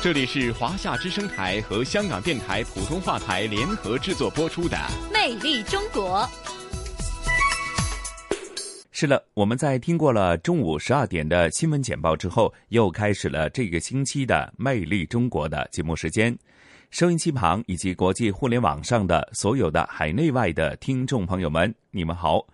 这里是华夏之声台和香港电台普通话台联合制作播出的《魅力中国》。是了，我们在听过了中午十二点的新闻简报之后，又开始了这个星期的《魅力中国》的节目时间。收音机旁以及国际互联网上的所有的海内外的听众朋友们，你们好，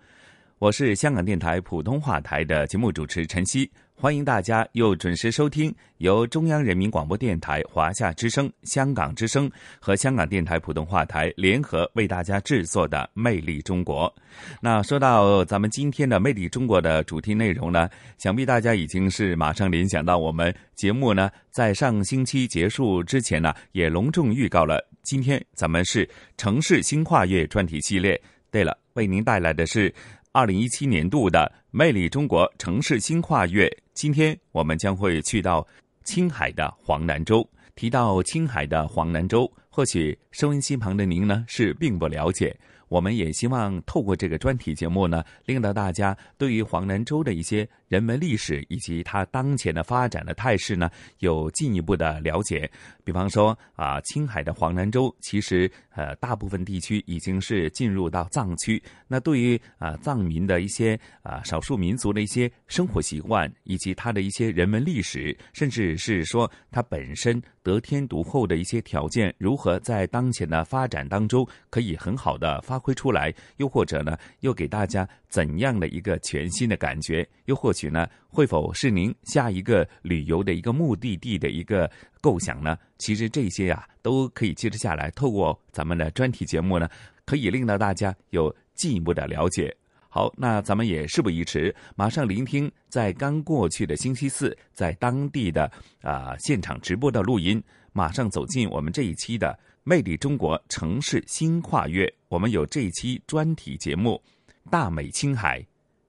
我是香港电台普通话台的节目主持陈曦。欢迎大家又准时收听由中央人民广播电台、华夏之声、香港之声和香港电台普通话台联合为大家制作的《魅力中国》。那说到咱们今天的《魅力中国》的主题内容呢，想必大家已经是马上联想到我们节目呢，在上星期结束之前呢，也隆重预告了今天咱们是城市新跨越专题系列。对了，为您带来的是。二零一七年度的《魅力中国城市新跨越》，今天我们将会去到青海的黄南州。提到青海的黄南州，或许收音机旁的您呢是并不了解。我们也希望透过这个专题节目呢，令到大家对于黄南州的一些人文历史以及它当前的发展的态势呢，有进一步的了解。比方说啊，青海的黄南州其实呃大部分地区已经是进入到藏区。那对于啊藏民的一些啊少数民族的一些生活习惯，以及它的一些人文历史，甚至是说它本身得天独厚的一些条件，如何在当前的发展当中可以很好的发。发挥出来，又或者呢，又给大家怎样的一个全新的感觉？又或许呢，会否是您下一个旅游的一个目的地的一个构想呢？其实这些啊，都可以接着下来，透过咱们的专题节目呢，可以令到大家有进一步的了解。好，那咱们也事不宜迟，马上聆听在刚过去的星期四，在当地的啊现场直播的录音，马上走进我们这一期的。魅力中国城市新跨越，我们有这一期专题节目《大美青海，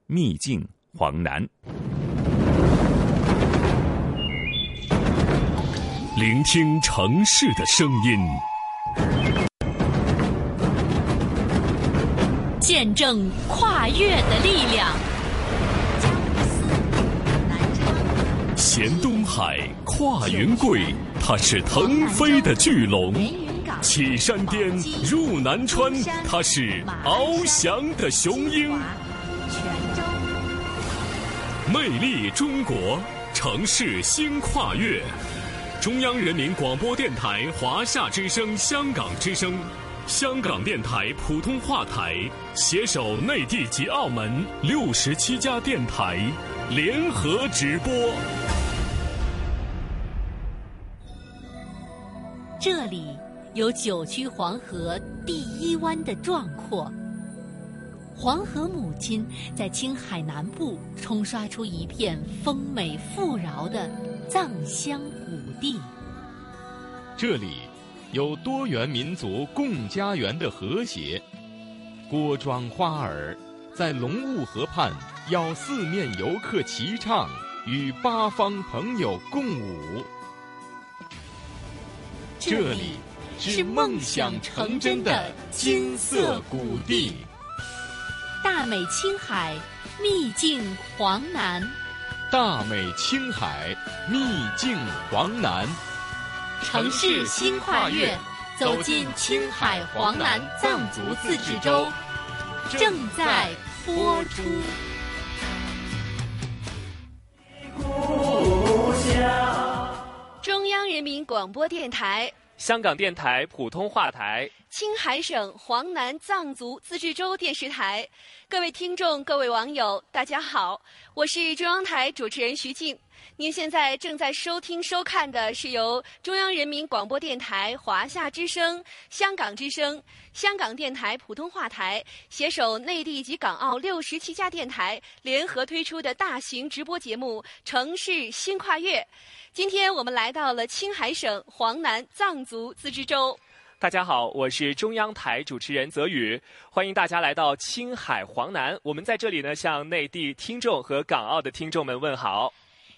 秘境黄南》，聆听城市的声音，见证跨越的力量。衔东海，跨云贵，它是腾飞的巨龙。起山巅，入南川，它是翱翔的雄鹰。魅力中国，城市新跨越。中央人民广播电台、华夏之声、香港之声、香港电台普通话台携手内地及澳门六十七家电台联合直播。这里。有九曲黄河第一湾的壮阔，黄河母亲在青海南部冲刷出一片丰美富饶的藏乡古地。这里有多元民族共家园的和谐，郭庄花儿在龙雾河畔邀四面游客齐唱，与八方朋友共舞。这里。是梦想成真的金色谷地，大美青海，秘境黄南。大美青海，秘境黄南。城市新跨越，走进青海黄南藏族自治州，正在播出。中央人民广播电台。香港电台普通话台，青海省黄南藏族自治州电视台，各位听众、各位网友，大家好，我是中央台主持人徐静。您现在正在收听、收看的是由中央人民广播电台华夏之声、香港之声、香港电台普通话台携手内地及港澳六十七家电台联合推出的大型直播节目《城市新跨越》。今天我们来到了青海省黄南藏族自治州。大家好，我是中央台主持人泽宇，欢迎大家来到青海黄南。我们在这里呢，向内地听众和港澳的听众们问好。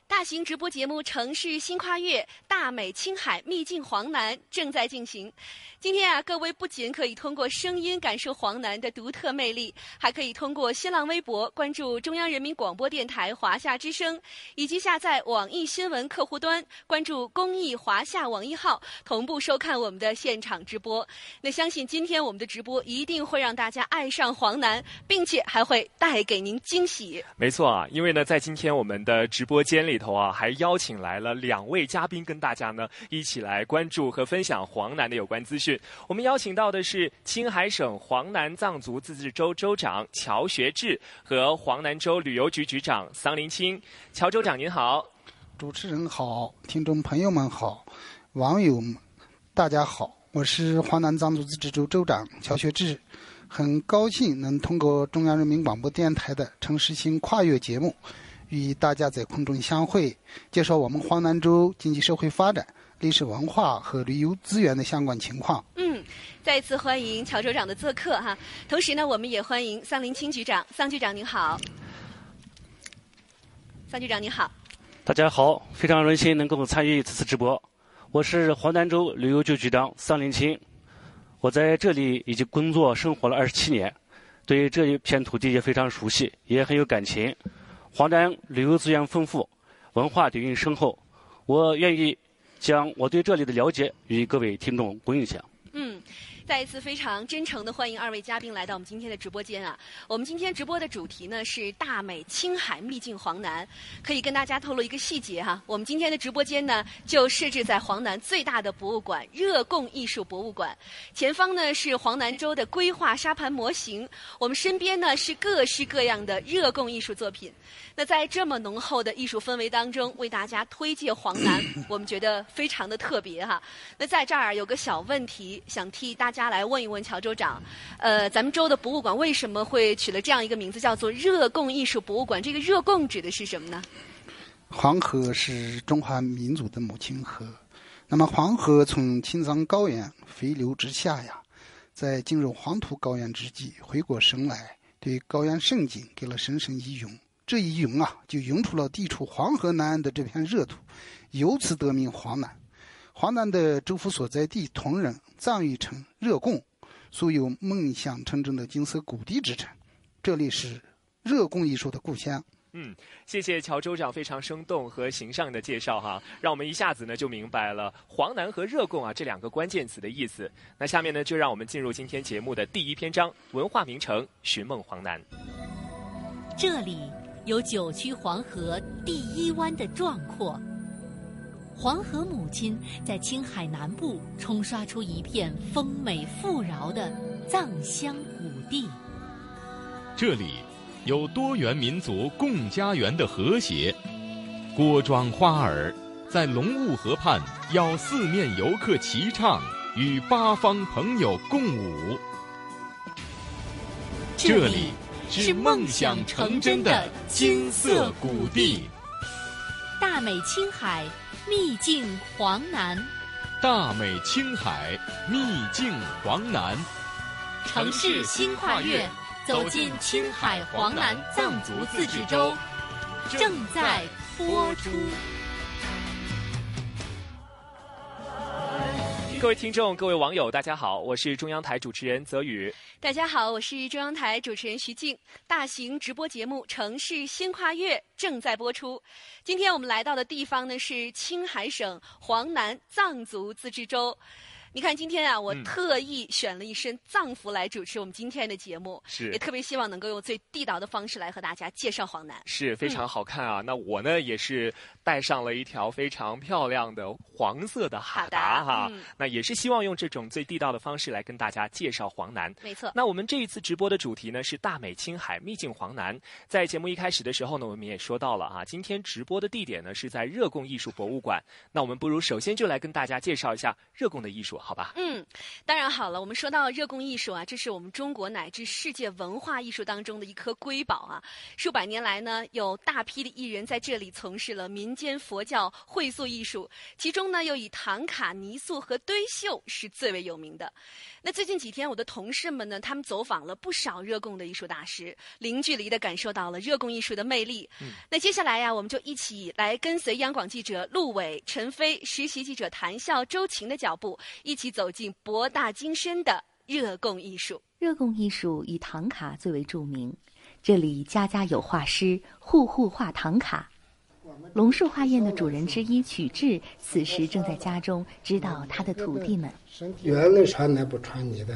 大型直播节目《城市新跨越》，大美青海，秘境黄南正在进行。今天啊，各位不仅可以通过声音感受黄南的独特魅力，还可以通过新浪微博关注中央人民广播电台华夏之声，以及下载网易新闻客户端关注公益华夏网易号，同步收看我们的现场直播。那相信今天我们的直播一定会让大家爱上黄南，并且还会带给您惊喜。没错啊，因为呢，在今天我们的直播间里头啊，还邀请来了两位嘉宾，跟大家呢一起来关注和分享黄南的有关资讯。我们邀请到的是青海省黄南藏族自治州州长乔学志和黄南州旅游局局长桑林清。乔州长您好，主持人好，听众朋友们好，网友们大家好，我是黄南藏族自治州州长乔学志，很高兴能通过中央人民广播电台的城市性跨越节目。与大家在空中相会，介绍我们黄南州经济社会发展、历史文化和旅游资源的相关情况。嗯，再一次欢迎乔州长的做客哈。同时呢，我们也欢迎桑林清局长。桑局长您好，桑局长您好。大家好，非常荣幸能够参与此次直播。我是黄南州旅游局局长桑林清，我在这里已经工作生活了二十七年，对这一片土地也非常熟悉，也很有感情。黄南旅游资源丰富，文化底蕴深厚，我愿意将我对这里的了解与各位听众共享。再一次非常真诚的欢迎二位嘉宾来到我们今天的直播间啊！我们今天直播的主题呢是大美青海秘境黄南，可以跟大家透露一个细节哈，我们今天的直播间呢就设置在黄南最大的博物馆——热贡艺术博物馆，前方呢是黄南州的规划沙盘模型，我们身边呢是各式各样的热贡艺术作品。那在这么浓厚的艺术氛围当中，为大家推介黄南，我们觉得非常的特别哈。那在这儿有个小问题，想替大家。大家来问一问乔州长，呃，咱们州的博物馆为什么会取了这样一个名字，叫做热贡艺术博物馆？这个热贡指的是什么呢？黄河是中华民族的母亲河，那么黄河从青藏高原飞流直下呀，在进入黄土高原之际，回过神来，对高原胜景给了深深一涌。这一涌啊，就涌出了地处黄河南岸的这片热土，由此得名黄南。黄南的州府所在地铜仁藏语称热贡，素有梦想成真的金色谷地之称。这里是热贡艺术的故乡。嗯，谢谢乔州长非常生动和形象的介绍哈，让我们一下子呢就明白了黄南和热贡啊这两个关键词的意思。那下面呢就让我们进入今天节目的第一篇章——文化名城寻梦黄南。这里有九曲黄河第一湾的壮阔。黄河母亲在青海南部冲刷出一片丰美富饶的藏香谷地。这里有多元民族共家园的和谐。郭庄花儿在龙雾河畔邀四面游客齐唱，与八方朋友共舞。这里是梦想成真的金色谷地。大美青海。秘境黄南，大美青海，秘境黄南，城市新跨越，走进青海黄南藏族自治州，正在播出。各位听众，各位网友，大家好，我是中央台主持人泽宇。大家好，我是中央台主持人徐静。大型直播节目《城市新跨越》正在播出。今天我们来到的地方呢是青海省黄南藏族自治州。你看今天啊，我嗯特意选了一身藏服来主持我们今天的节目，是也特别希望能够用最地道的方式来和大家介绍黄南。是非常好看啊！那我呢也是带上了一条非常漂亮的黄色的哈达哈，嗯那也是希望用这种最地道的方式来跟大家介绍黄南。没错，那我们这一次直播的主题呢是大美青海秘境黄南。在节目一开始的时候呢，我们也说到了啊，今天直播的地点呢是在热贡艺术博物馆。那我们不如首先就来跟大家介绍一下热贡的艺术，好吧？嗯，当然好了。我们说到热贡艺术啊，这是我们中国乃至世界文化艺术当中的一颗瑰宝啊。数百年来呢，有大批的艺人在这里从事了民间佛教会塑艺术，其中呢又以唐卡、泥塑和堆绣是最为有名的。那最近几天，我的同事们呢，他们走访了不少热贡的艺术大师，零距离的感受到了热贡艺术的魅力。嗯那接下来呀、我们就一起来跟随央广记者陆伟、陈飞、实习记者谭笑、周晴的脚步，一起走进博大精深的热贡艺术。热贡艺术以唐卡最为著名，这里家家有画师，户户画唐卡。龙树画院的主人之一曲志，此时正在家中指导他的徒弟们。原来传男不传女的，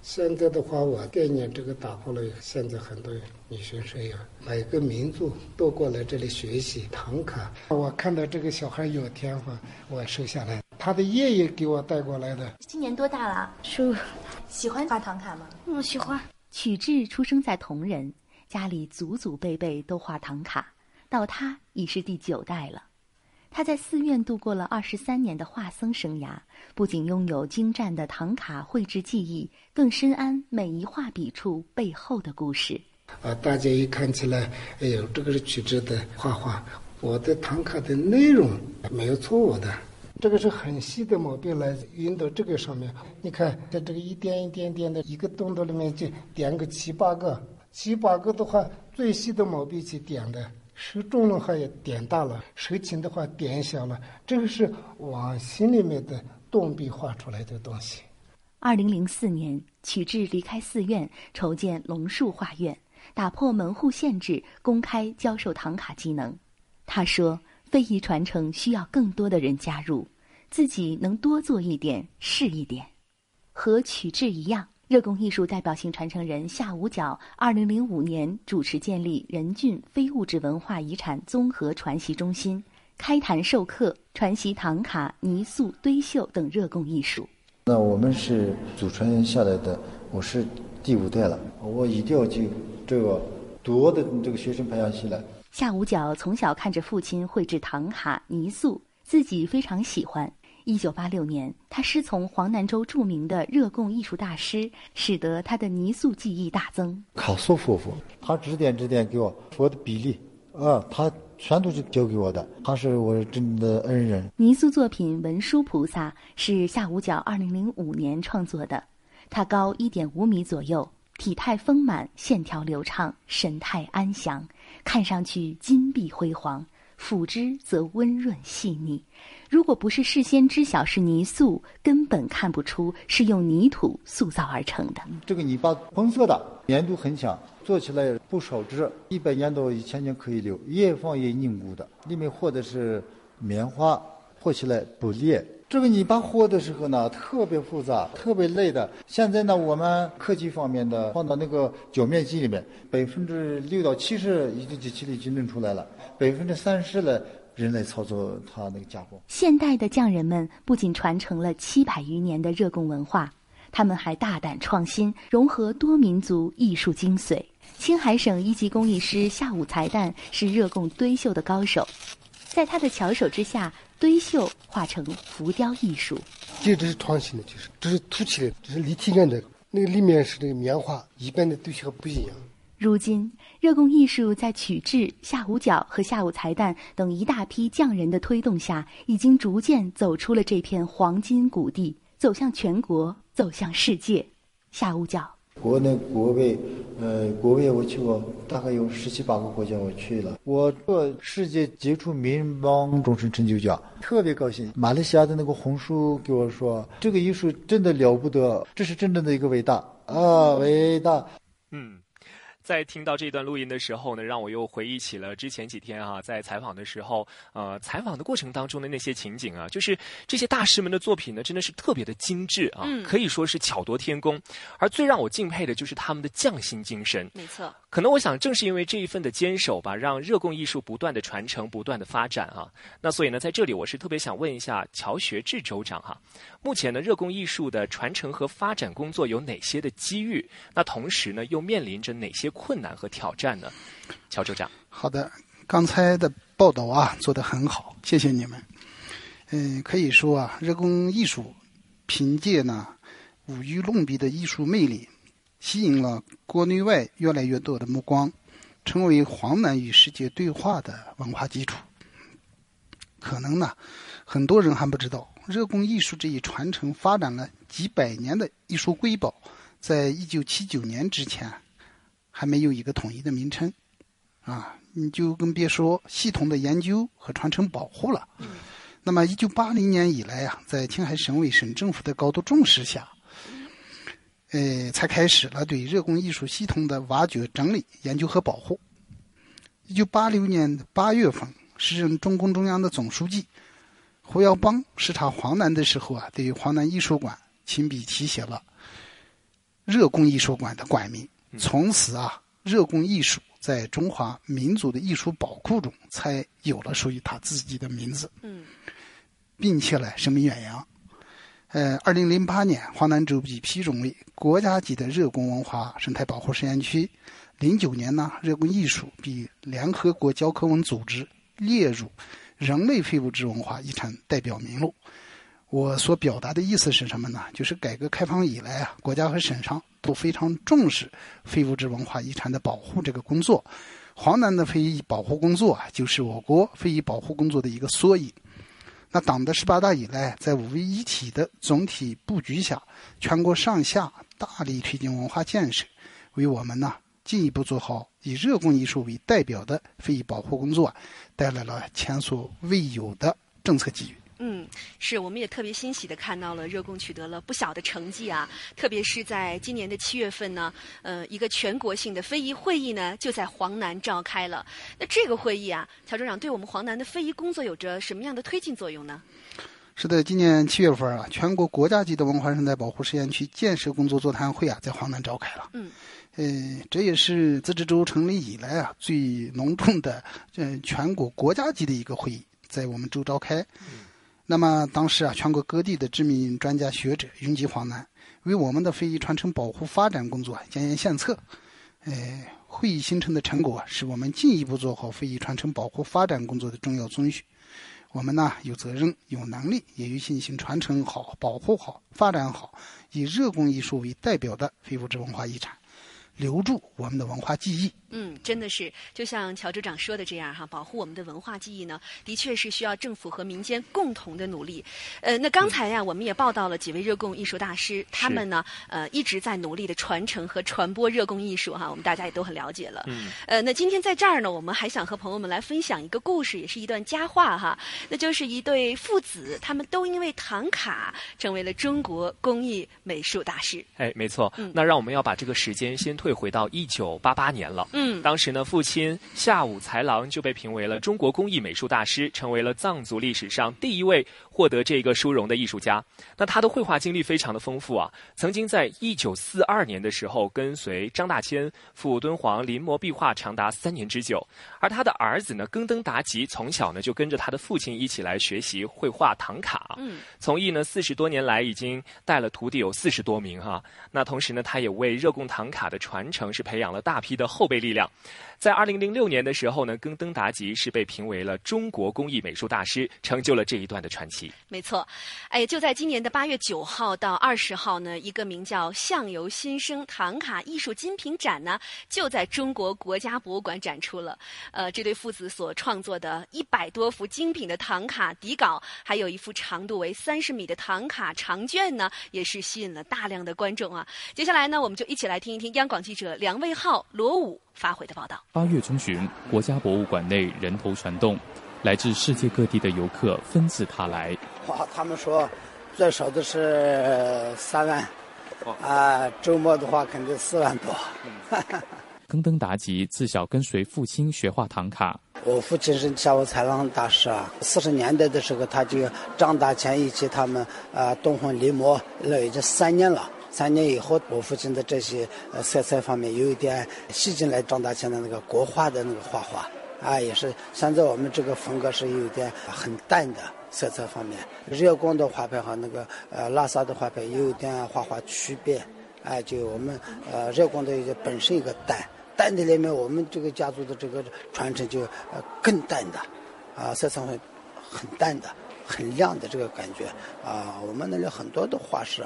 现在的话，我概念这个打破了。现在很多女学生呀，每个民族都过来这里学习唐卡。我看到这个小孩有天赋，我收下来。他的爷爷给我带过来的。今年多大了？叔，喜欢画唐卡吗？嗯喜欢。曲智出生在铜仁，家里祖祖辈辈都画唐卡，到他已是第九代了。他在寺院度过了二十三年的画僧生涯，不仅拥有精湛的唐卡绘制技艺，更深谙每一画笔触背后的故事。啊，大家一看起来，哎呦，这个是曲智的画画。我的唐卡的内容没有错误的，这个是很细的毛笔来运到这个上面。你看，在这个一点一点点的一个动作里面，就点个七八个，七八个的话，最细的毛笔去点的。手重的话也点大了，手轻的话点小了，这个是往心里面的动笔画出来的东西。二零零四年，曲智离开寺院，筹建龙树画院，打破门户限制，公开教授唐卡技能。他说：“非遗传承需要更多的人加入，自己能多做一点是一点。”和曲智一样。热贡艺术代表性传承人夏五角，二零零五年主持建立仁俊非物质文化遗产综合传习中心，开坛授课，传习唐卡、泥塑、堆绣等热贡艺术。那我们是祖传下来的，我是第五代了，我一定要就这个多的这个学生培养起来。夏五角从小看着父亲绘制唐卡、泥塑，自己非常喜欢。一九八六年，他师从黄南州著名的热贡艺术大师，使得他的泥塑技艺大增。卡索夫妇，他指点指点给我佛的比例，啊，他全都是教给我的，他是我真的恩人。泥塑作品《文殊菩萨》是夏五角二零零五年创作的，他高一点五米左右，体态丰满，线条流畅，神态安详，看上去金碧辉煌。抚之则温润细腻，如果不是事先知晓是泥塑，根本看不出是用泥土塑造而成的。这个泥巴红色的，粘度很强，做起来不烧制，一百年到一千年可以留，越放越凝固的。里面和的是棉花，和起来不裂。这个泥巴和的时候呢，特别复杂，特别累的。现在呢，我们科技方面的放到那个搅面机里面，百分之六到七十已经机器里就弄出来了，百分之三十呢人来操作它那个加工。现代的匠人们不仅传承了七百余年的热贡文化，他们还大胆创新，融合多民族艺术精髓。青海省一级工艺师夏武才旦是热贡堆绣的高手，在他的巧手之下。堆绣化成浮雕艺术，这只是创新的，就是这是凸起的，这是立体感的。那个里面是这个棉花，一般的堆绣不一样。如今，热贡艺术在曲智、下五角和下午才旦等一大批匠人的推动下，已经逐渐走出了这片黄金谷地，走向全国，走向世界。下五角。国内、国外，呃，国外我去过，大概有十七八个国家我去了。我做世界杰出名人邦终身成就奖，特别高兴。马来西亚的那个红叔给我说，这个艺术真的了不得，这是真正的一个伟大啊，伟大。嗯。在听到这段录音的时候呢，让我又回忆起了之前几天啊，在采访的时候，呃，采访的过程当中的那些情景啊，就是这些大师们的作品呢，真的是特别的精致啊，嗯可以说是巧夺天工。而最让我敬佩的就是他们的匠心精神。没错，可能我想，正是因为这一份的坚守吧，让热贡艺术不断的传承、不断的发展啊。那所以呢，在这里我是特别想问一下乔学志州长哈，目前呢，热贡艺术的传承和发展工作有哪些的机遇？那同时呢，又面临着哪些困难和挑战呢？乔州长，好的，刚才的报道啊做得很好，谢谢你们。嗯，可以说啊，热贡艺术凭借呢无与伦比的艺术魅力，吸引了国内外越来越多的目光，成为黄南与世界对话的文化基础。可能呢，很多人还不知道，热贡艺术这一传承发展了几百年的艺术瑰宝，在一九七九年之前还没有一个统一的名称。啊，你就更别说系统的研究和传承保护了。那么，一九八零年以来啊，在青海省委省政府的高度重视下，呃，才开始了对热工艺术系统的挖掘、整理、研究和保护。一九八六年八月份，时任中共中央的总书记胡耀邦视察黄南的时候啊，对黄南艺术馆亲笔题写了“热工艺术馆”的馆名。从此啊，热工艺术在中华民族的艺术宝库中才有了属于他自己的名字，嗯，并且呢声名远扬。呃，二零零八年，华南州被批准为国家级的热贡文化生态保护实验区。零九年呢，热贡艺术被联合国教科文组织列入人类非物质文化遗产代表名录。我所表达的意思是什么呢？就是改革开放以来啊，国家和省上都非常重视非物质文化遗产的保护这个工作。黄南的非遗保护工作啊，就是我国非遗保护工作的一个缩影。那党的十八大以来，在五位一体的总体布局下，全国上下大力推进文化建设，为我们呢进一步做好以热工艺术为代表的非遗保护工作，带来了前所未有的政策机遇。嗯，是，我们也特别欣喜的看到了热贡取得了不小的成绩啊，特别是在今年的七月份呢，呃，一个全国性的非遗会议呢就在黄南召开了。那这个会议啊，乔州长对我们黄南的非遗工作有着什么样的推进作用呢？是的，今年七月份啊，全国国家级的文化生态保护实验区建设工作座谈会啊，在黄南召开了。嗯，呃，这也是自治州成立以来啊最隆重的呃全国国家级的一个会议，在我们州召开。嗯那么当时啊，全国各地的知名专家学者云集黄南，为我们的非遗传承保护发展工作建言献策。呃，会议形成的成果是我们进一步做好非遗传承保护发展工作的重要遵循。我们呢有责任、有能力，也有信心传承好、保护好、发展好以热贡艺术为代表的非物质文化遗产，留住我们的文化记忆。嗯，真的是，就像乔州长说的这样哈，保护我们的文化记忆呢，的确是需要政府和民间共同的努力。呃，那刚才呀，我们也报道了几位热贡艺术大师，他们呢，呃，一直在努力的传承和传播热贡艺术哈，我们大家也都很了解了。嗯，呃，那今天在这儿呢，我们还想和朋友们来分享一个故事，也是一段佳话哈，那就是一对父子，他们都因为唐卡成为了中国工艺美术大师。哎，没错。嗯那让我们要把这个时间先退回到一九八八年了。嗯当时呢，父亲夏武才郎就被评为了中国工艺美术大师，成为了藏族历史上第一位获得这个殊荣的艺术家。那他的绘画经历非常的丰富啊，曾经在一九四二年的时候跟随张大千赴敦煌临摹壁画长达三年之久。而他的儿子呢，更登达吉从小呢就跟着他的父亲一起来学习绘画唐卡。嗯，从艺呢四十多年来，已经带了徒弟有四十多名哈。那同时呢，他也为热贡唐卡的传承是培养了大批的后备力量。在二零零六年的时候呢，更登达吉是被评为了中国工艺美术大师，成就了这一段的传奇。没错，哎，就在今年的八月九号到二十号呢，一个名叫“相由心生唐卡艺术精品展”呢，就在中国国家博物馆展出了。呃，这对父子所创作的一百多幅精品的唐卡底稿，还有一幅长度为三十米的唐卡长卷呢，也是吸引了大量的观众啊。接下来呢，我们就一起来听一听央广记者梁卫浩、罗武发回的报道。八月中旬，国家博物馆内人头攒动，来自世界各地的游客纷至沓来。哇，他们说最少的是三万，啊，周末的话肯定四万多。更登达吉自小跟随父亲学画唐卡。我父亲是下午才郎大师啊，四十年代的时候他就张大千以及他们啊东婚临摹，那已经三年了。三年以后，我父亲的这些呃色彩方面有一点吸进来张大千的那个国画的那个画画啊，也是现在我们这个风格是有点很淡的色彩方面。热光的画派和那个呃拉萨的画派有一点画画区别，哎，就我们呃热光的一个本身一个淡。淡的里面，我们这个家族的这个传承就呃更淡的，啊，色彩会很淡的、很亮的这个感觉啊。我们那里很多的画是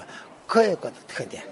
各有各的特点。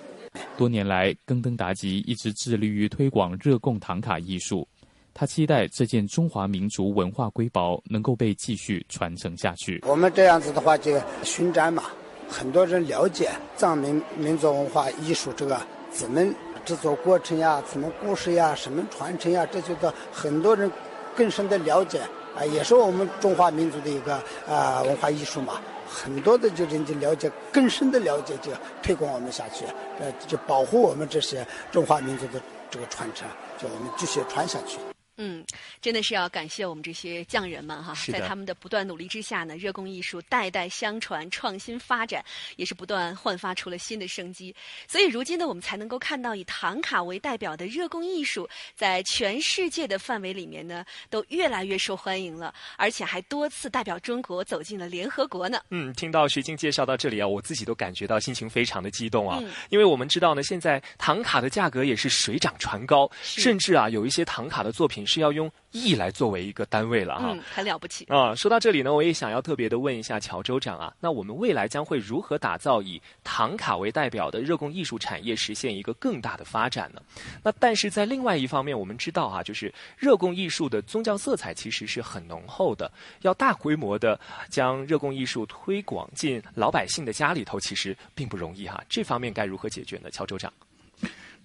多年来，更登达吉一直致力于推广热贡唐卡艺术，他期待这件中华民族文化瑰宝能够被继续传承下去。我们这样子的话，就巡展嘛，很多人了解藏民民族文化艺术这个怎么。制作过程呀，怎么故事呀，什么传承呀，这些的很多人更深的了解啊，也是我们中华民族的一个啊文化艺术嘛。很多的就人家了解，更深的了解，就推广我们下去，呃，就保护我们这些中华民族的这个传承，就我们继续传下去。嗯，真的是要感谢我们这些匠人们哈，在他们的不断努力之下呢，热工艺术代代相传、创新发展，也是不断焕发出了新的生机。所以如今呢，我们才能够看到以唐卡为代表的热工艺术，在全世界的范围里面呢，都越来越受欢迎了，而且还多次代表中国走进了联合国呢。嗯，听到徐静介绍到这里啊，我自己都感觉到心情非常的激动啊，因为我们知道呢，现在唐卡的价格也是水涨船高，甚至啊，有一些唐卡的作品。是要用亿来作为一个单位了哈，嗯，很了不起啊！说到这里呢，我也想要特别的问一下乔州长啊，那我们未来将会如何打造以唐卡为代表的热贡艺术产业，实现一个更大的发展呢？那但是在另外一方面，我们知道啊，就是热贡艺术的宗教色彩其实是很浓厚的，要大规模的将热贡艺术推广进老百姓的家里头，其实并不容易哈。这方面该如何解决呢？乔州长。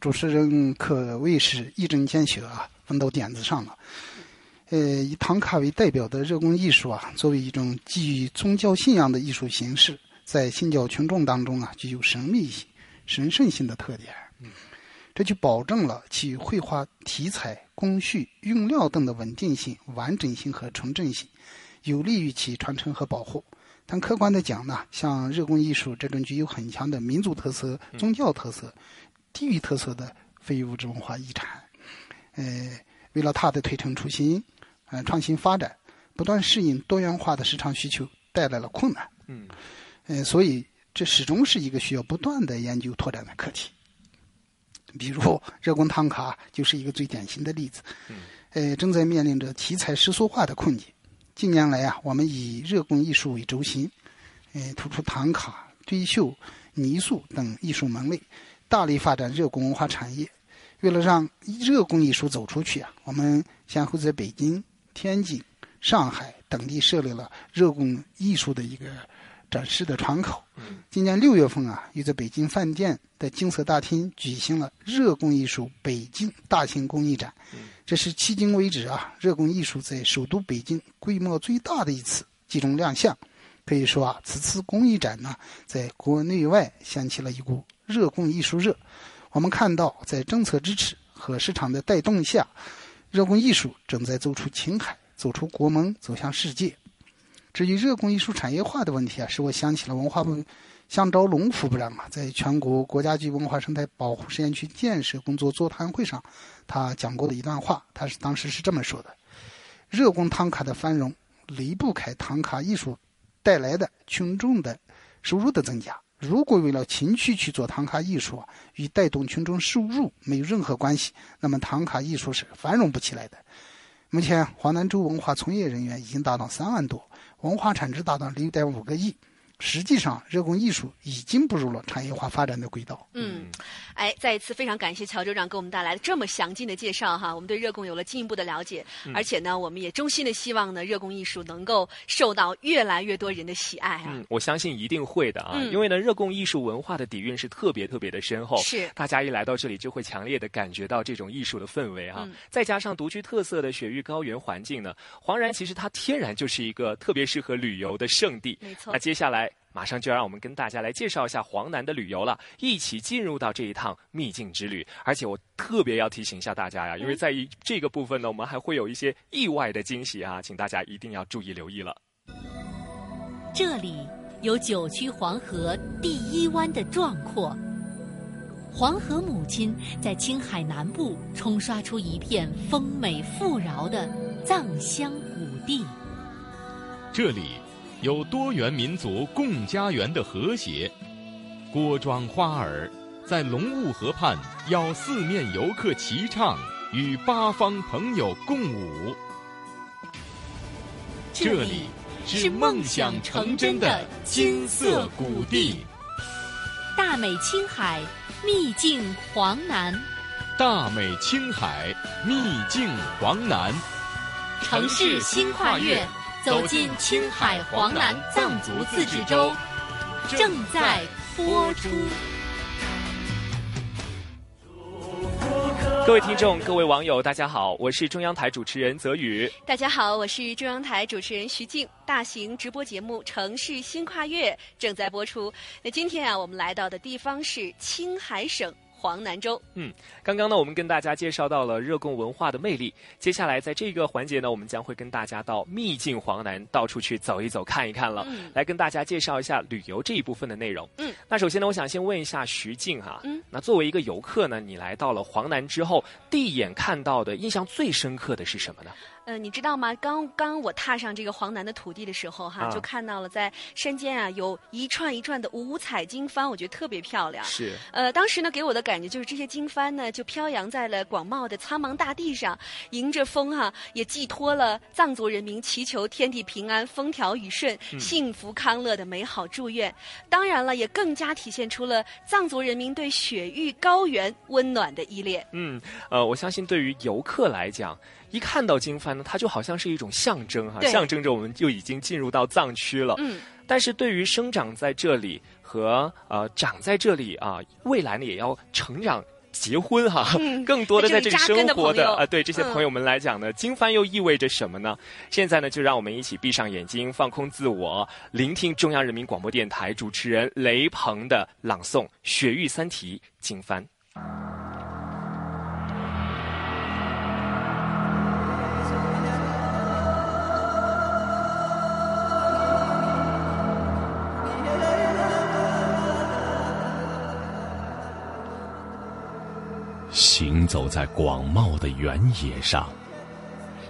主持人可谓是一针见血啊，问到点子上了。呃，以唐卡为代表的热工艺术啊，作为一种基于宗教信仰的艺术形式，在信教群众当中啊，具有神秘性、神圣性的特点。这就保证了其绘画题材、工序、用料等的稳定性、完整性和纯正性，有利于其传承和保护。但客观的讲呢，像热工艺术这种具有很强的民族特色、宗教特色。地域特色的非物质文化遗产，呃，为了它的推陈出新、呃创新发展，不断适应多元化的市场需求，带来了困难。嗯，呃，所以这始终是一个需要不断的研究拓展的课题。比如热贡唐卡就是一个最典型的例子。嗯，呃，正在面临着题材世俗化的困境。近年来啊，我们以热贡艺术为轴心，呃，突出唐卡、堆绣、泥塑等艺术门类。大力发展热工文化产业，为了让热工艺术走出去啊，我们先后在北京、天津、上海等地设立了热工艺术的一个展示的窗口。今年六月份啊，又在北京饭店的金色大厅举行了热工艺术北京大型工艺展。这是迄今为止啊，热工艺术在首都北京规模最大的一次集中亮相。可以说啊，此次工艺展呢，在国内外掀起了一股。热贡艺术热，我们看到，在政策支持和市场的带动下，热贡艺术正在走出青海，走出国门，走向世界。至于热贡艺术产业化的问题啊，使我想起了文化部向昭龙副部长啊，在全国国家级文化生态保护实验区建设工作座谈会上，他讲过的一段话。他是当时是这么说的：“热贡唐卡的繁荣离不开唐卡艺术带来的群众的收入的增加。”如果为了情趣去做唐卡艺术，与带动群众收入没有任何关系，那么唐卡艺术是繁荣不起来的。目前，华南州文化从业人员已经达到三万多，文化产值达到零点五个亿。实际上，热贡艺术已经步入了产业化发展的轨道。嗯，哎，再一次非常感谢乔州长给我们带来的这么详尽的介绍哈，我们对热贡有了进一步的了解，而且呢，我们也衷心的希望呢，热贡艺术能够受到越来越多人的喜爱啊。嗯，我相信一定会的啊，因为呢，热贡艺术文化的底蕴是特别特别的深厚，是大家一来到这里就会强烈的感觉到这种艺术的氛围啊，再加上独具特色的雪域高原环境呢，黄然其实它天然就是一个特别适合旅游的圣地。没错，那接下来。马上就让我们跟大家来介绍一下黄南的旅游了，一起进入到这一趟秘境之旅。而且我特别要提醒一下大家呀，因为在于这个部分呢，我们还会有一些意外的惊喜啊，请大家一定要注意留意了。这里有九曲黄河第一湾的壮阔，黄河母亲在青海南部冲刷出一片丰美富饶的藏香谷地。这里有多元民族共家园的和谐，郭庄花儿在龙雾河畔邀四面游客齐唱，与八方朋友共舞。这里是梦想成真的金色谷地，大美青海，秘境黄南，大美青海，秘境黄南，城市新跨越，走进青海黄南藏族自治州，正在播出。各位听众、各位网友，大家好，我是中央台主持人泽宇。大家好，我是中央台主持人徐静。大型直播节目《城市新跨越》正在播出。那今天啊，我们来到的地方是青海省。黄南州，嗯，刚刚呢，我们跟大家介绍到了热贡文化的魅力。接下来在这个环节呢，我们将会跟大家到秘境黄南，到处去走一走、看一看了，来跟大家介绍一下旅游这一部分的内容。嗯，那首先呢，我想先问一下徐静哈，嗯，那作为一个游客呢，你来到了黄南之后，第一眼看到的印象最深刻的是什么呢？嗯，你知道吗？刚刚我踏上这个黄南的土地的时候，哈，就看到了在山间啊，有一串一串的五彩经幡，我觉得特别漂亮。是。呃，当时呢，给我的感觉就是这些经幡呢，就飘扬在了广袤的苍茫大地上，迎着风哈，也寄托了藏族人民祈求天地平安、风调雨顺、幸福康乐的美好祝愿。当然了，也更加体现出了藏族人民对雪域高原温暖的依恋。嗯，呃，我相信对于游客来讲。一看到经幡呢，它就好像是一种象征哈，象征着我们就已经进入到藏区了。嗯，但是对于生长在这里和呃长在这里啊，未来呢也要成长结婚哈，更多的在这里生活的啊，对这些朋友们来讲呢，经幡又意味着什么呢？现在呢，就让我们一起闭上眼睛，放空自我，聆听中央人民广播电台主持人雷鹏的朗诵《雪域三题经幡》。走在广袤的原野上，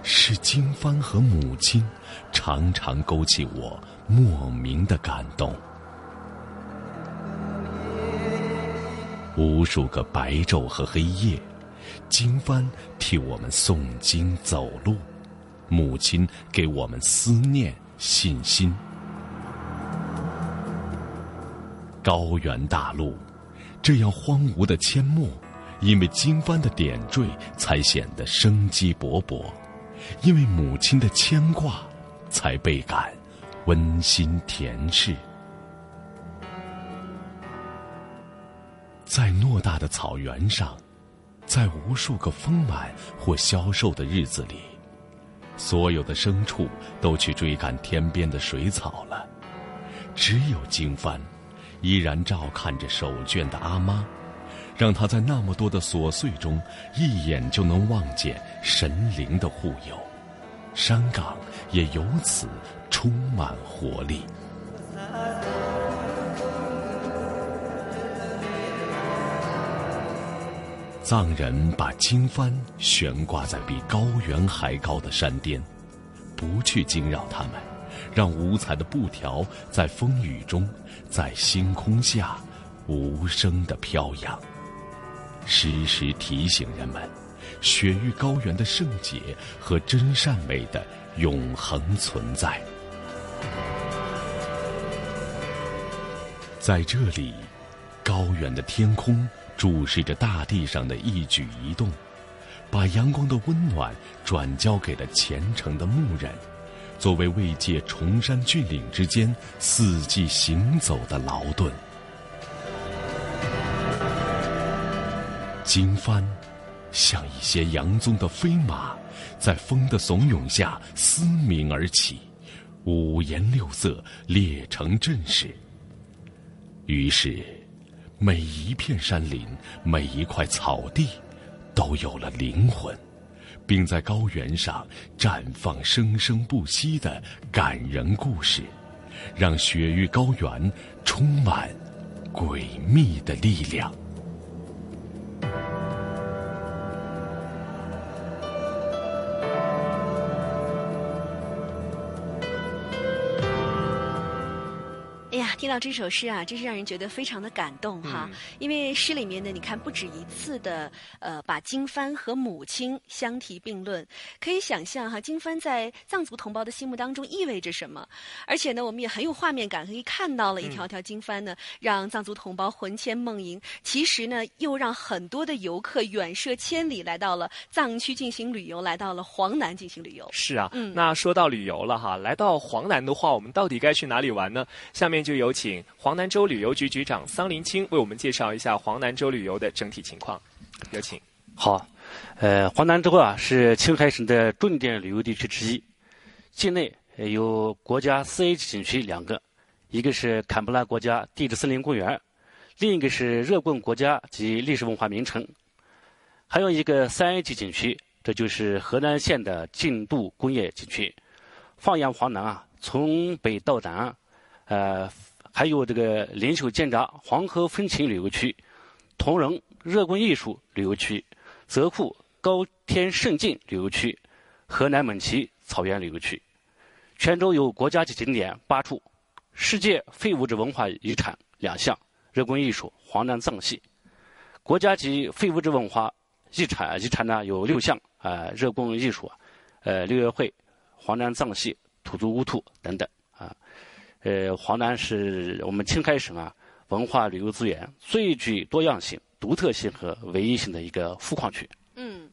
是经幡和母亲常常勾起我莫名的感动。无数个白昼和黑夜，经幡替我们诵经走路，母亲给我们思念信心。高原大陆，这样荒芜的阡陌。因为经幡的点缀，才显得生机勃勃；因为母亲的牵挂，才倍感温馨甜适。在偌大的草原上，在无数个丰满或消瘦的日子里，所有的牲畜都去追赶天边的水草了，只有经幡，依然照看着手绢的阿妈。让他在那么多的琐碎中，一眼就能望见神灵的护佑，山岗也由此充满活力。藏人把经幡悬挂在比高原还高的山巅，不去惊扰他们，让五彩的布条在风雨中，在星空下无声的飘扬。时时提醒人们，雪域高原的圣洁和真善美的永恒存在。在这里，高原的天空注视着大地上的一举一动，把阳光的温暖转交给了虔诚的牧人，作为慰藉崇山峻岭之间四季行走的劳顿。经幡，像一些洋宗的飞马，在风的怂恿下嘶鸣而起，五颜六色，列成阵势，于是，每一片山林，每一块草地，都有了灵魂，并在高原上绽放生生不息的感人故事，让雪域高原充满诡秘的力量。到这首诗啊，真是让人觉得非常的感动哈。因为诗里面呢，你看不止一次的呃，把经幡和母亲相提并论，可以想象哈，经幡在藏族同胞的心目当中意味着什么。而且呢，我们也很有画面感，可以看到了一条条经幡呢，让藏族同胞魂牵梦萦。其实呢，又让很多的游客远涉千里来到了藏区进行旅游，来到了黄南进行旅游。是啊，嗯，那说到旅游了哈，来到黄南的话，我们到底该去哪里玩呢？下面就有。有请黄南州旅游局局长桑林清为我们介绍一下黄南州旅游的整体情况。有请。好，呃，黄南州啊是青海省的重点旅游地区之一，境内有国家四 A 级景区两个，一个是坎布拉国家地质森林公园，另一个是热贡国家级历史文化名城，还有一个三 A 级景区，这就是河南县的晋度工业景区。放眼黄南啊，从北到南，呃。还有这个灵秀建闸黄河风情旅游区、铜仁热贡艺术旅游区、泽库高天胜境旅游区、河南蒙旗草原旅游区。泉州有国家级景点八处，世界非物质文化遗产两项：热贡艺术、黄南藏戏。国家级非物质文化遗产遗产呢有六项啊，热贡艺术、呃六月会、黄南藏戏、土族乌图等等。呃，黄南是我们青海省啊文化旅游资源最具多样性、独特性和唯一性的一个富矿区。嗯，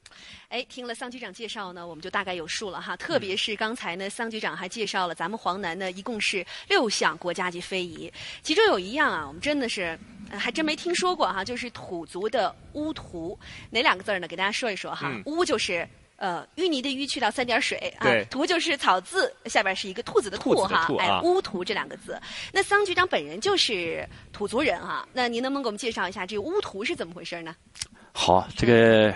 哎，听了桑局长介绍呢，我们就大概有数了哈。特别是刚才呢，桑局长还介绍了咱们黄南呢，一共是六项国家级非遗，其中有一样啊，我们真的是还真没听说过哈，就是土族的乌图，哪两个字呢？给大家说一说哈。乌就是。呃，淤泥的淤去掉三点水啊，图就是草字下边是一个兔子的兔哈，哎，乌图这两个字。那桑局长本人就是土族人哈，那您能不能给我们介绍一下这个乌图是怎么回事呢？好，这个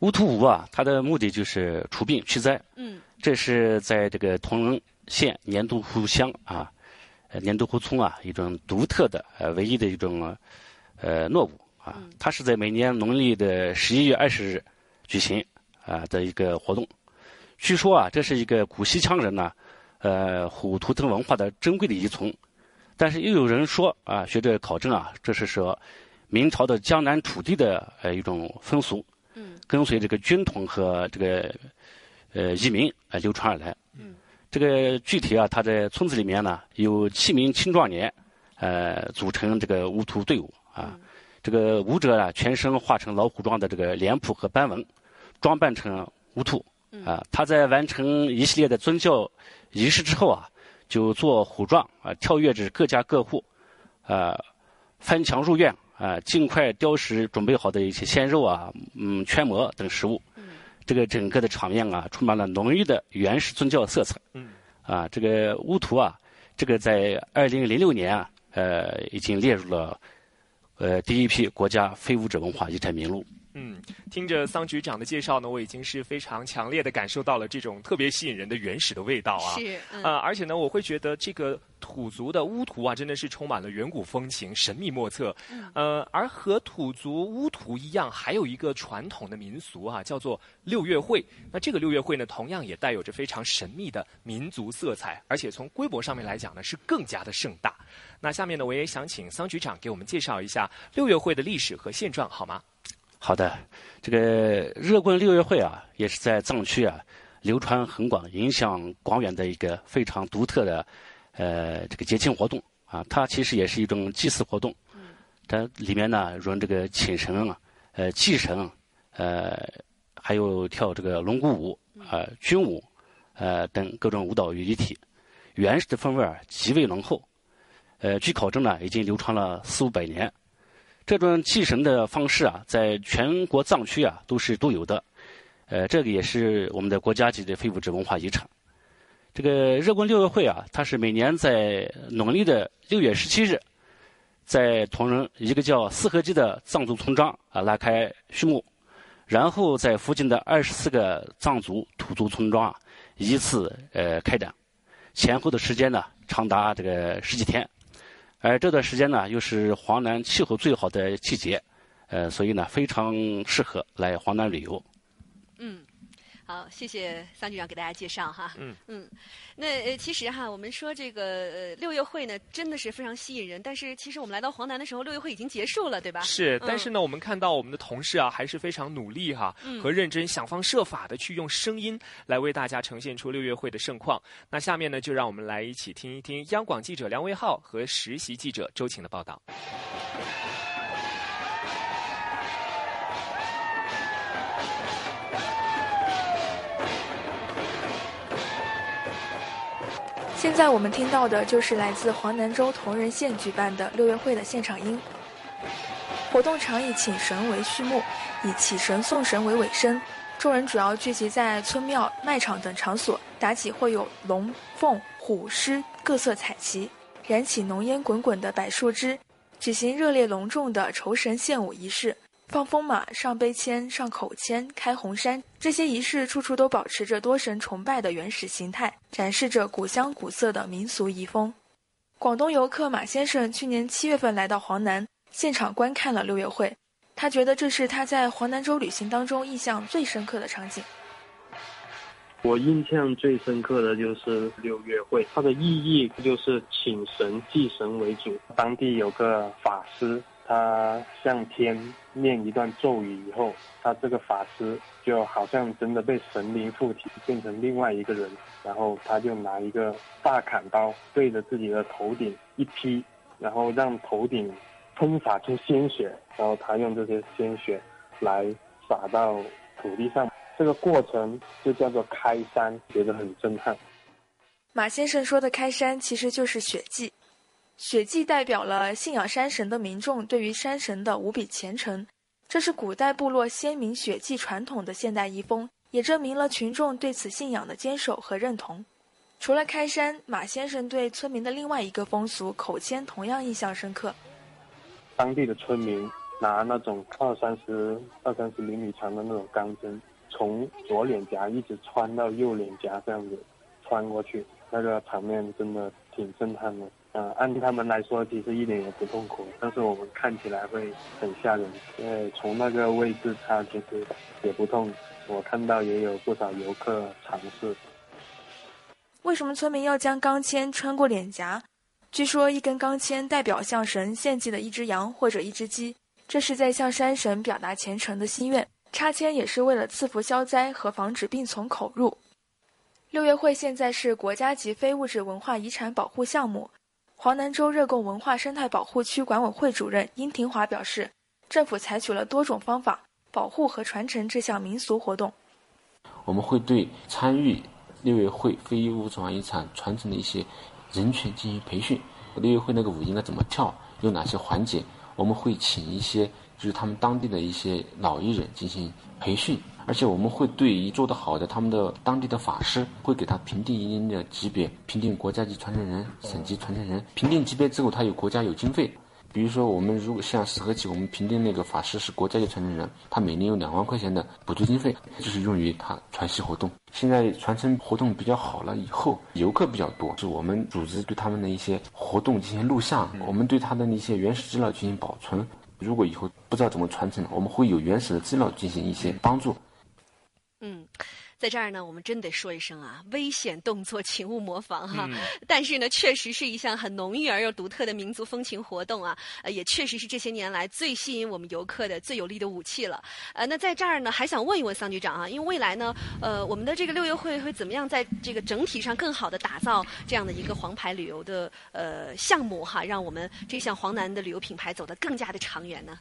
乌图吴啊，它的目的就是除病驱灾。嗯，这是在这个铜仁县年度湖乡啊，年度湖村啊一种独特的呃唯一的一种呃诺物啊，它是在每年农历的十一月二十日举行。啊的一个活动，据说啊，这是一个古西羌人呢，呃，虎图腾文化的珍贵的遗存，但是又有人说啊，学者考证啊，这是说明朝的江南土地的呃一种风俗，嗯，跟随这个军统和这个呃移民啊流传而来，嗯，这个具体啊，他在村子里面呢有七名青壮年，呃，组成这个舞图队伍啊，这个舞者啊全身化成老虎状的这个脸谱和斑纹。装扮成乌兔啊，他在完成一系列的宗教仪式之后啊，就做虎状啊，跳跃至各家各户，啊，翻墙入院啊，尽快雕食准备好的一些鲜肉啊，嗯，圈馍等食物。这个整个的场面啊，充满了浓郁的原始宗教色彩。啊，这个乌图啊，这个在二零零六年啊，呃，已经列入了呃第一批国家非物质文化遗产名录。嗯，听着桑局长的介绍呢，我已经是非常强烈的感受到了这种特别吸引人的原始的味道啊。是，呃，而且呢，我会觉得这个土族的乌图啊，真的是充满了远古风情，神秘莫测。呃，而和土族乌图一样，还有一个传统的民俗啊，叫做六月会。那这个六月会呢，同样也带有着非常神秘的民族色彩，而且从规模上面来讲呢，是更加的盛大。那下面呢，我也想请桑局长给我们介绍一下六月会的历史和现状，好吗？好的，这个热贡六月会啊，也是在藏区啊流传很广、影响广远的一个非常独特的呃这个节庆活动啊。它其实也是一种祭祀活动，它里面呢用这个请神啊、呃祭神、呃还有跳这个龙骨舞啊、军舞呃等各种舞蹈于一体，原始的风味儿极为浓厚。呃，据考证呢，已经流传了四五百年。这种祭神的方式啊，在全国藏区啊都是都有的，呃，这个也是我们的国家级的非物质文化遗产。这个热贡六月会啊，它是每年在农历的六月十七日，在铜仁一个叫四合基的藏族村庄啊拉开序幕，然后在附近的二十四个藏族土族村庄啊依次呃开展，前后的时间呢长达这个十几天，而这段时间呢又是黄南气候最好的季节，呃，所以呢非常适合来黄南旅游。嗯。好，谢谢桑局长给大家介绍哈。嗯嗯，那呃，其实哈，我们说这个呃六月会呢，真的是非常吸引人。但是其实我们来到黄南的时候，六月会已经结束了，对吧？是，但嗯是呢，我们看到我们的同事啊，还是非常努力哈，嗯和认真，想方设法的去用声音来为大家呈现出六月会的盛况。那下面呢，就让我们来一起听一听央广记者梁维浩和实习记者周晴的报道。现在我们听到的就是来自黄南州铜仁县举办的六月会的现场音。活动常以请神为序幕，以祈神送神为尾声。众人主要聚集在村庙、卖场等场所，打起会有龙、凤、虎、狮各色彩旗，燃起浓烟滚滚的柏树枝，举行热烈隆重的酬神献舞仪式。放风马、上碑签、上口签、开红山，这些仪式处处都保持着多神崇拜的原始形态，展示着古香古色的民俗遗风。广东游客马先生去年七月份来到黄南，现场观看了六月会，他觉得这是他在黄南州旅行当中印象最深刻的场景。我印象最深刻的就是六月会，它的意义就是请神祭神为主。当地有个法师，他向天念一段咒语以后，他这个法师就好像真的被神灵附体，变成另外一个人。然后他就拿一个大砍刀对着自己的头顶一劈，然后让头顶喷洒出鲜血，然后他用这些鲜血来洒到土地上。这个过程就叫做开山，觉得很震撼。马先生说的开山其实就是血祭，血祭代表了信仰山神的民众对于山神的无比虔诚，这是古代部落先民血祭传统的现代遗风，也证明了群众对此信仰的坚守和认同。除了开山，马先生对村民的另外一个风俗口签同样印象深刻。当地的村民拿那种二三十、二三十厘米长的那种钢针，从左脸颊一直穿到右脸颊，这样子穿过去，那个场面真的挺震撼的。呃，按他们来说，其实一点也不痛苦，但是我们看起来会很吓人。因为从那个位置，它其实也不痛。我看到也有不少游客尝试。为什么村民要将钢签穿过脸颊？据说一根钢签代表向神献祭的一只羊或者一只鸡，这是在向山神表达虔诚的心愿。插签也是为了赐福消灾和防止病从口入。六月会现在是国家级非物质文化遗产保护项目。黄南州热贡文化生态保护区管委会主任殷廷华表示，政府采取了多种方法保护和传承这项民俗活动。我们会对参与六月会非遗物质文化遗产传承的一些人群进行培训。六月会那个舞应该怎么跳，有哪些环节？我们会请一些就是他们当地的一些老艺人进行培训，而且我们会对于做得好的他们的当地的法师，会给他评定一定的级别，评定国家级传承人、省级传承人。评定级别之后，他有国家有经费。比如说，我们如果像石河集，我们评定那个法师是国家级传承人，他每年有两万块钱的补助经费，就是用于他传习活动。现在传承活动比较好了以后，游客比较多，是我们组织对他们的一些活动进行录像，我们对他的那些原始资料进行保存。如果以后不知道怎么传承，我们会有原始的资料进行一些帮助。嗯，在这儿呢，我们真得说一声啊，危险动作请勿模仿哈。嗯 但是呢，确实是一项很浓郁而又独特的民族风情活动啊，呃，也确实是这些年来最吸引我们游客的最有力的武器了。呃，那在这儿呢，还想问一问桑局长啊，因为未来呢，呃，我们的这个六月会会怎么样在这个整体上更好的打造这样的一个黄牌旅游的呃项目哈，让我们这项黄南的旅游品牌走得更加的长远呢？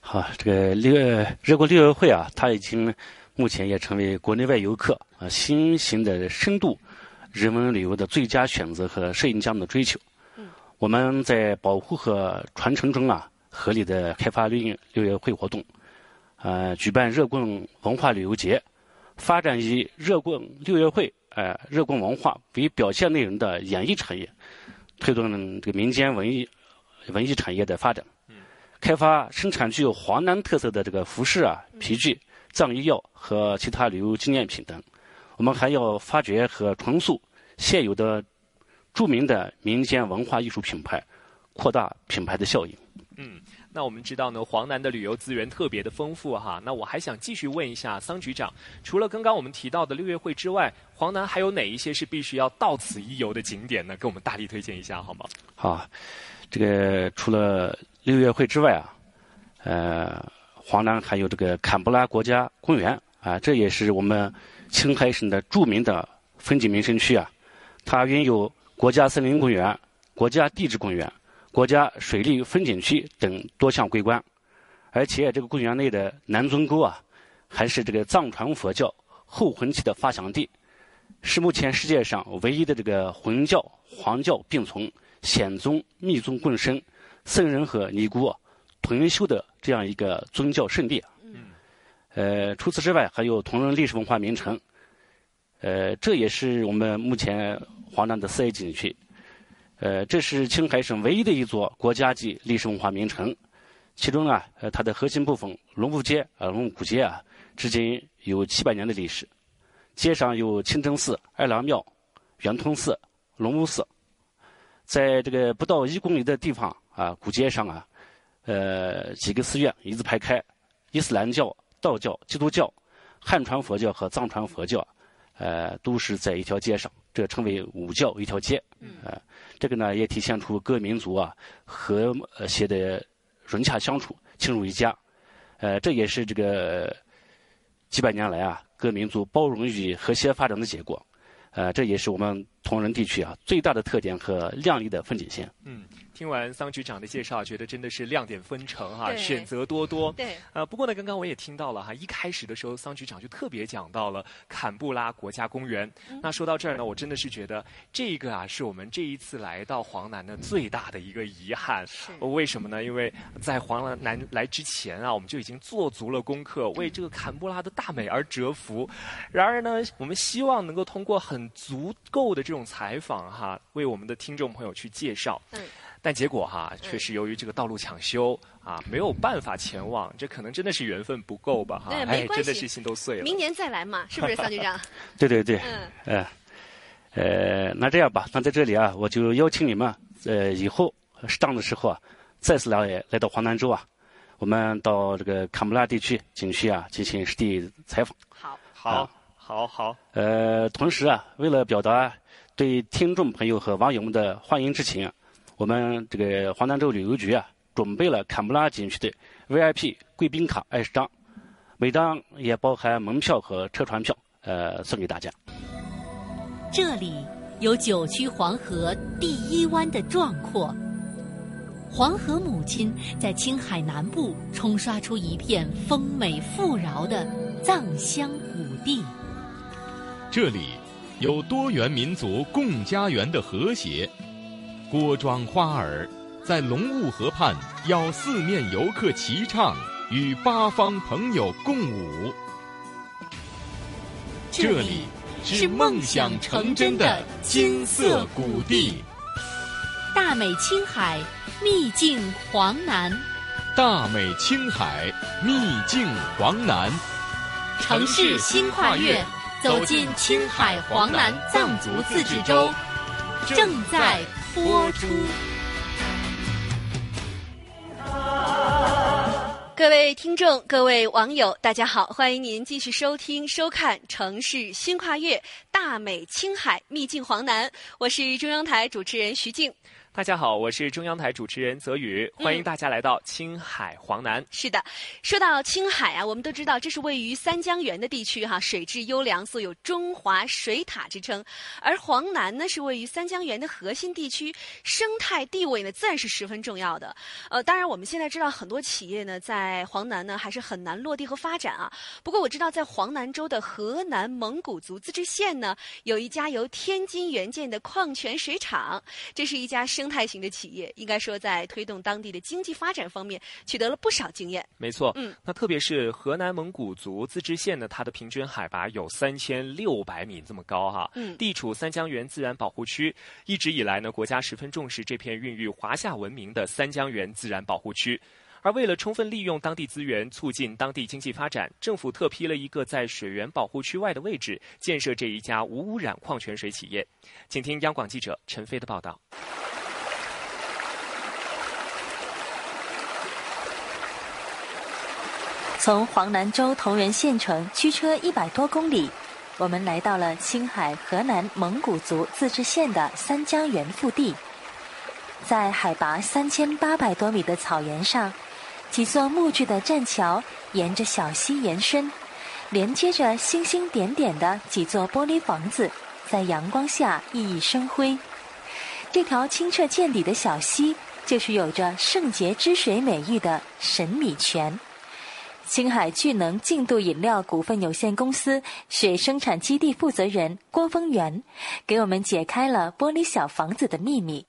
好，这个六热贡六月会啊，它已经目前也成为国内外游客啊新型的深度人文旅游的最佳选择和摄影家们的追求。我们在保护和传承中啊，合理的开发六六月会活动，呃，举办热贡文化旅游节，发展以热贡六月会呃热贡文化为表现内容的演艺产业，推动这个民间文艺文艺产业的发展，开发生产具有华南特色的这个服饰啊、皮具、藏医药和其他旅游纪念品等。我们还要发掘和重塑现有的著名的民间文化艺术品牌，扩大品牌的效应。嗯。那我们知道呢，黄南的旅游资源特别的丰富哈。那我还想继续问一下桑局长，除了刚刚我们提到的六月会之外，黄南还有哪一些是必须要到此一游的景点呢？给我们大力推荐一下好吗？好，这个除了六月会之外啊，呃，黄南还有这个坎布拉国家公园啊，这也是我们青海省的著名的风景名胜区啊。它拥有国家森林公园、国家地质公园。国家水利风景区等多项桂冠，而且这个公园内的南尊沟啊，还是这个藏传佛教后魂期的发祥地，是目前世界上唯一的这个魂教、黄教并存、显宗、密宗共生、僧人和尼姑同修的这样一个宗教圣地。嗯。呃，除此之外，还有同仁历史文化名城，呃，这也是我们目前华南的四 A 景区。呃，这是青海省唯一的一座国家级历史文化名城，其中啊，呃，它的核心部分龙布街啊，龙武古街啊，至今有七百年的历史。街上有清真寺、二郎庙、圆通寺、龙武寺，在这个不到一公里的地方啊，古街上啊，呃，几个寺院一字排开，伊斯兰教、道教、基督教、汉传佛教和藏传佛教，呃，都是在一条街上，这称为五教一条街，呃。这个呢，也体现出各民族啊和谐的融洽相处、亲如一家。呃，这也是这个几百年来啊各民族包容与和谐发展的结果。呃，这也是我们同仁地区啊最大的特点和亮丽的风景线。嗯。听完桑局长的介绍，觉得真的是亮点纷呈哈，选择多多。对，呃，不过呢，刚刚我也听到了哈，一开始的时候，桑局长就特别讲到了坎布拉国家公园。那说到这儿呢，我真的是觉得这个啊，是我们这一次来到黄南的最大的一个遗憾。为什么呢？因为在黄南来之前啊，我们就已经做足了功课，为这个坎布拉的大美而折服。然而呢，我们希望能够通过很足够的这种采访哈，为我们的听众朋友去介绍。嗯。但结果哈，确实由于这个道路抢修啊，没有办法前往。这可能真的是缘分不够吧？哈，哎，真的是心都碎了。明年再来嘛，是不是，桑局长？对对对，嗯，呃，那这样吧，那在这里啊，我就邀请你们，呃，以后适当的时候啊，再次来来到黄南州啊，我们到这个坎布拉地区景区啊进行实地采访。好，好，好，好。呃，同时啊，为了表达对听众朋友和网友们的欢迎之情。我们这个黄南州旅游局啊，准备了坎布拉景区的 VIP 贵宾卡二十张，每张也包含门票和车船票，呃，送给大家。这里有九曲黄河第一湾的壮阔，黄河母亲在青海南部冲刷出一片丰美富饶的藏香谷地。这里有多元民族共家园的和谐。郭庄花儿在龙雾河畔邀四面游客齐唱，与八方朋友共舞。这里是梦想成真的金色谷地，大美青海，秘境黄南。大美青海，秘境黄南。城市新跨越，走进青海黄南藏族自治州，正在。播出。各位听众、各位网友，大家好，欢迎您继续收听、收看《城市新跨越》大美青海秘境黄南，我是中央台主持人徐静。大家好，我是中央台主持人泽宇，欢迎大家来到青海黄南。是的，说到青海啊，我们都知道这是位于三江源的地区哈，水质优良，素有“中华水塔”之称。而黄南呢，是位于三江源的核心地区，生态地位呢自然是十分重要的。呃，当然我们现在知道很多企业呢在黄南呢还是很难落地和发展啊。不过我知道在黄南州的河南蒙古族自治县呢，有一家由天津援建的矿泉水厂，这是一家生生态型的企业，应该说在推动当地的经济发展方面取得了不少经验。没错，嗯，那特别是河南蒙古族自治县呢，它的平均海拔有三千六百米这么高哈，嗯地处三江源自然保护区，一直以来呢，国家十分重视这片孕育华夏文明的三江源自然保护区。而为了充分利用当地资源，促进当地经济发展，政府特批了一个在水源保护区外的位置，建设这一家无污染矿泉水企业。请听央广记者陈飞的报道。从黄南州铜仁县城驱车一百多公里，我们来到了青海河南蒙古族自治县的三江源腹地。在海拔三千八百多米的草原上，几座木质的栈桥沿着小溪延伸，连接着星星点点的几座玻璃房子，在阳光下熠熠生辉。这条清澈见底的小溪，就是有着“圣洁之水”美誉的神米泉。青海聚能净度饮料股份有限公司水生产基地负责人郭峰元，给我们解开了玻璃小房子的秘密。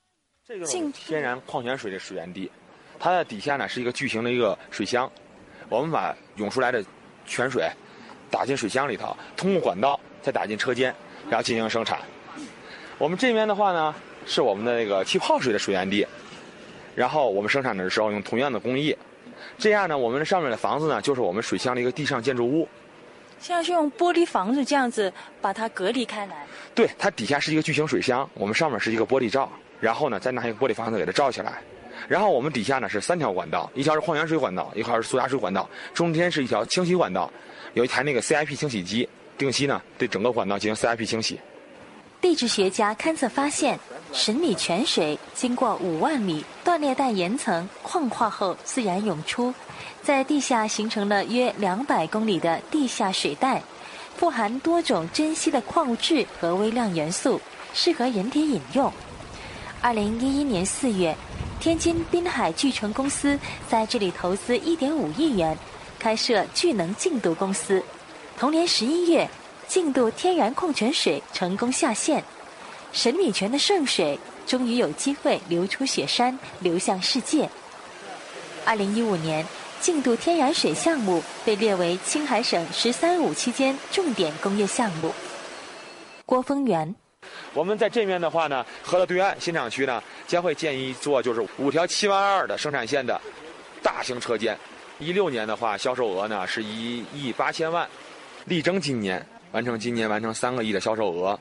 这个是天然矿泉水的水源地，它的底下呢是一个巨型的一个水箱，我们把涌出来的泉水打进水箱里头，通过管道再打进车间，然后进行生产。我们这边的话呢是我们的那个气泡水的水源地，然后我们生产的时候用同样的工艺。这样呢，我们上面的房子呢，就是我们水箱的一个地上建筑物。像是用玻璃房子这样子把它隔离开来。对，它底下是一个巨型水箱，我们上面是一个玻璃罩，然后呢，再拿一个玻璃房子给它罩起来。然后我们底下呢是三条管道，一条是矿泉水管道，一条是苏打水管道，中间是一条清洗管道，有一台那个 CIP 清洗机，定期呢对整个管道进行 CIP 清洗。地质学家勘测发现，神米泉水经过五万米断裂带岩层矿化后自然涌出，在地下形成了约两百公里的地下水带，富含多种珍稀的矿物质和微量元素，适合人体饮用。二零一一年四月，天津滨海聚成公司在这里投资一点五亿元，开设聚能净度公司。同年十一月。净度天然矿泉水成功下线，神米泉的圣水终于有机会流出雪山，流向世界。二零一五年，净度天然水项目被列为青海省“十三五”期间重点工业项目。郭峰元，我们在这边的话呢，河的对岸新厂区呢，将会建一座就是五条七万二的生产线的大型车间。一六年的话，销售额呢是一亿八千万，力争今年。完成今年完成三个亿的销售额，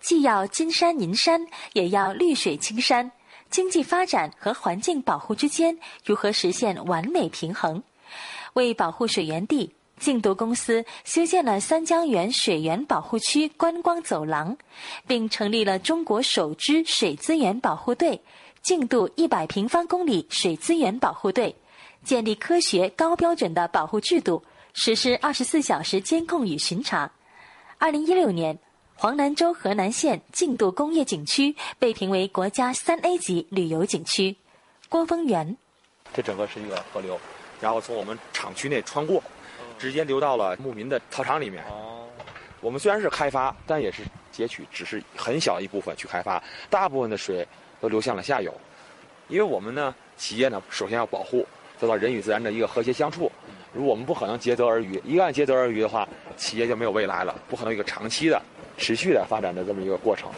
既要金山银山，也要绿水青山。经济发展和环境保护之间如何实现完美平衡？为保护水源地，净度公司修建了三江源水源保护区观光走廊，并成立了中国首支水资源保护队——净度一百平方公里水资源保护队，建立科学高标准的保护制度，实施二十四小时监控与巡查。二零一六年，黄南州河南县净度工业景区被评为国家三 A 级旅游景区。郭峰源，这整个是一个河流，然后从我们厂区内穿过，直接流到了牧民的操场里面。我们虽然是开发，但也是截取，只是很小一部分去开发，大部分的水都流向了下游。因为我们呢，企业呢，首先要保护，做到人与自然的一个和谐相处。如果我们不可能竭泽而渔，一旦竭泽而渔的话，企业就没有未来了，不可能一个长期的、持续的发展的这么一个过程。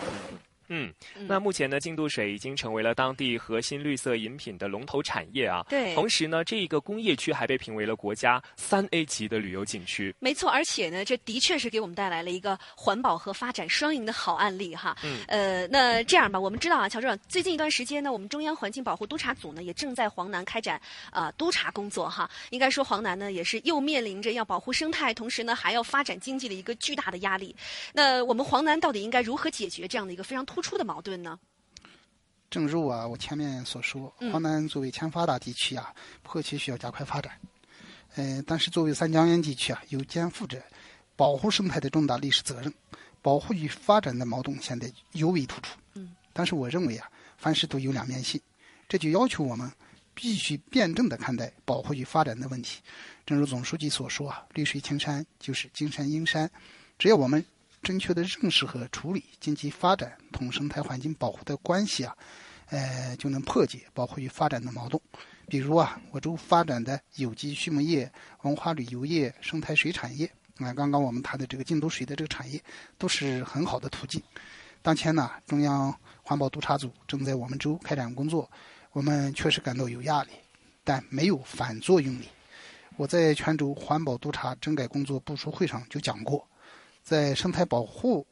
嗯，那目前呢，净度水已经成为了当地核心绿色饮品的龙头产业啊。对。同时呢，这一个工业区还被评为了国家三 A 级的旅游景区。没错，而且呢，这的确是给我们带来了一个环保和发展双赢的好案例哈。嗯。呃，那这样吧，我们知道啊，乔治，最近一段时间呢，我们中央环境保护督察组呢，也正在黄南开展啊、呃、督查工作哈。应该说，黄南呢，也是又面临着要保护生态，同时呢，还要发展经济的一个巨大的压力。那我们黄南到底应该如何解决这样的一个非常突出的矛盾呢？正如啊，我前面所说，华南作为欠发达地区啊，迫切需要加快发展。呃，但是作为三江源地区啊，又肩负着保护生态的重大历史责任，保护与发展的矛盾显得尤为突出。嗯，但是我认为啊，凡事都有两面性，这就要求我们必须辩证的看待保护与发展的问题。正如总书记所说啊，“绿水青山就是金山银山”，只要我们正确的认识和处理经济发展同生态环境保护的关系啊，呃，就能破解保护与发展的矛盾。比如啊，我州发展的有机畜牧业、文化旅游业、生态水产业，啊，刚刚我们谈的这个净土水的这个产业，都是很好的途径。当前呢，中央环保督察组正在我们州开展工作，我们确实感到有压力，但没有反作用力。我在泉州环保督察整改工作部署会上就讲过，在生态保护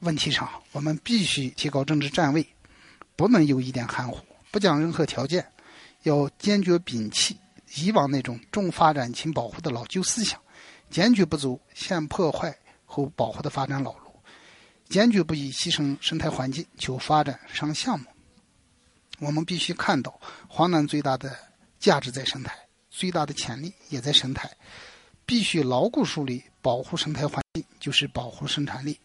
问题上，我们必须提高政治站位，不能有一点含糊，不讲任何条件。要坚决摒弃以往那种重发展轻保护的老旧思想，坚决不走先破坏后保护的发展老路，坚决不以牺牲生态环境求发展上项目。我们必须看到，黄南最大的价值在生态，最大的潜力也在生态，必须牢固树立保护生态环境就是保护生产力，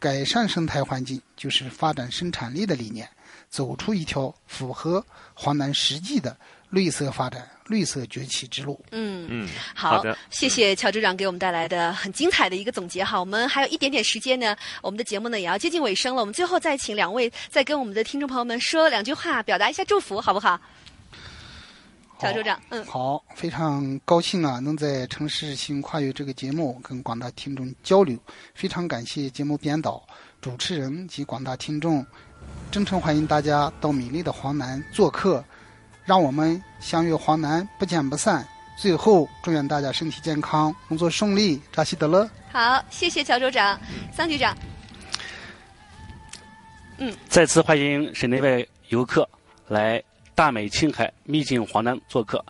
改善生态环境就是发展生产力的理念。走出一条符合华南实际的绿色发展、绿色崛起之路。嗯嗯，好的，谢谢乔局长给我们带来的很精彩的一个总结哈。我们还有一点点时间呢，我们的节目呢也要接近尾声了。我们最后再请两位再跟我们的听众朋友们说两句话，表达一下祝福，好不好？乔州长，嗯，好，非常高兴啊，能在《城市新跨越》这个节目跟广大听众交流。非常感谢节目编导、主持人及广大听众。真诚欢迎大家到美丽的黄南做客，让我们相约黄南，不见不散。最后，祝愿大家身体健康，工作顺利，扎西德勒。好，谢谢乔州长，桑局长。嗯，再次欢迎省内外游客来大美青海秘境黄南做客，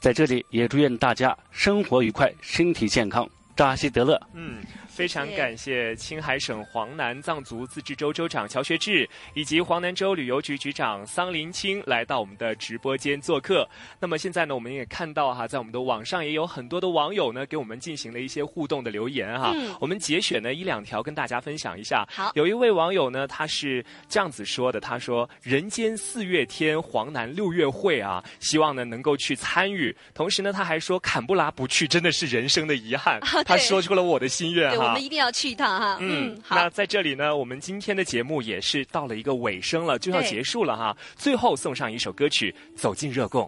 在这里也祝愿大家生活愉快，身体健康，扎西德勒。嗯。非常感谢青海省黄南藏族自治州州长乔学志以及黄南州旅游局局长桑林青来到我们的直播间做客。那么现在呢，我们也看到哈，在我们的网上也有很多的网友呢给我们进行了一些互动的留言哈。嗯。我们节选呢一两条跟大家分享一下。好。有一位网友呢，他是这样子说的，他说：“人间四月天，黄南六月会啊，希望呢能够去参与。同时呢，他还说坎布拉不去真的是人生的遗憾。他说出了我的心愿。”我们一定要去一趟哈。嗯，好。那在这里呢，我们今天的节目也是到了一个尾声了，就要结束了哈。最后送上一首歌曲《走进热贡》。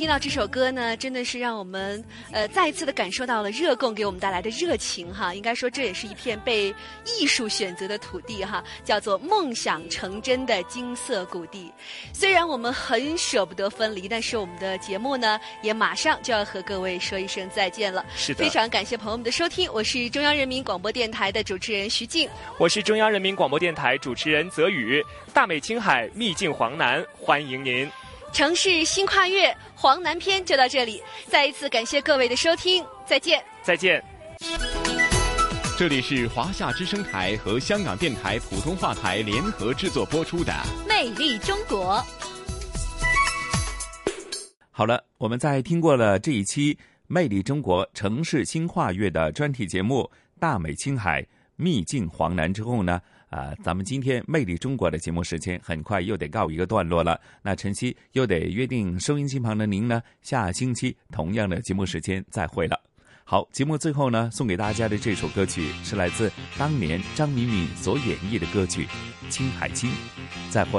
听到这首歌呢，真的是让我们呃再一次的感受到了热贡给我们带来的热情哈。应该说，这也是一片被艺术选择的土地哈，叫做梦想成真的金色谷地。虽然我们很舍不得分离，但是我们的节目呢，也马上就要和各位说一声再见了。是的，非常感谢朋友们的收听，我是中央人民广播电台的主持人徐静，我是中央人民广播电台主持人泽宇，大美青海，秘境黄南，欢迎您。城市新跨越黄南篇就到这里，再一次感谢各位的收听，再见，再见。这里是华夏之声台和香港电台普通话台联合制作播出的《魅力中国》。好了，我们在听过了这一期《魅力中国城市新跨越》的专题节目《大美青海秘境黄南》之后呢？啊，咱们今天《魅力中国》的节目时间很快又得告一个段落了。那晨曦又得约定收音机旁的您呢，下星期同样的节目时间再会了。好，节目最后呢，送给大家的这首歌曲是来自当年张敏敏所演绎的歌曲《青海青》，再会。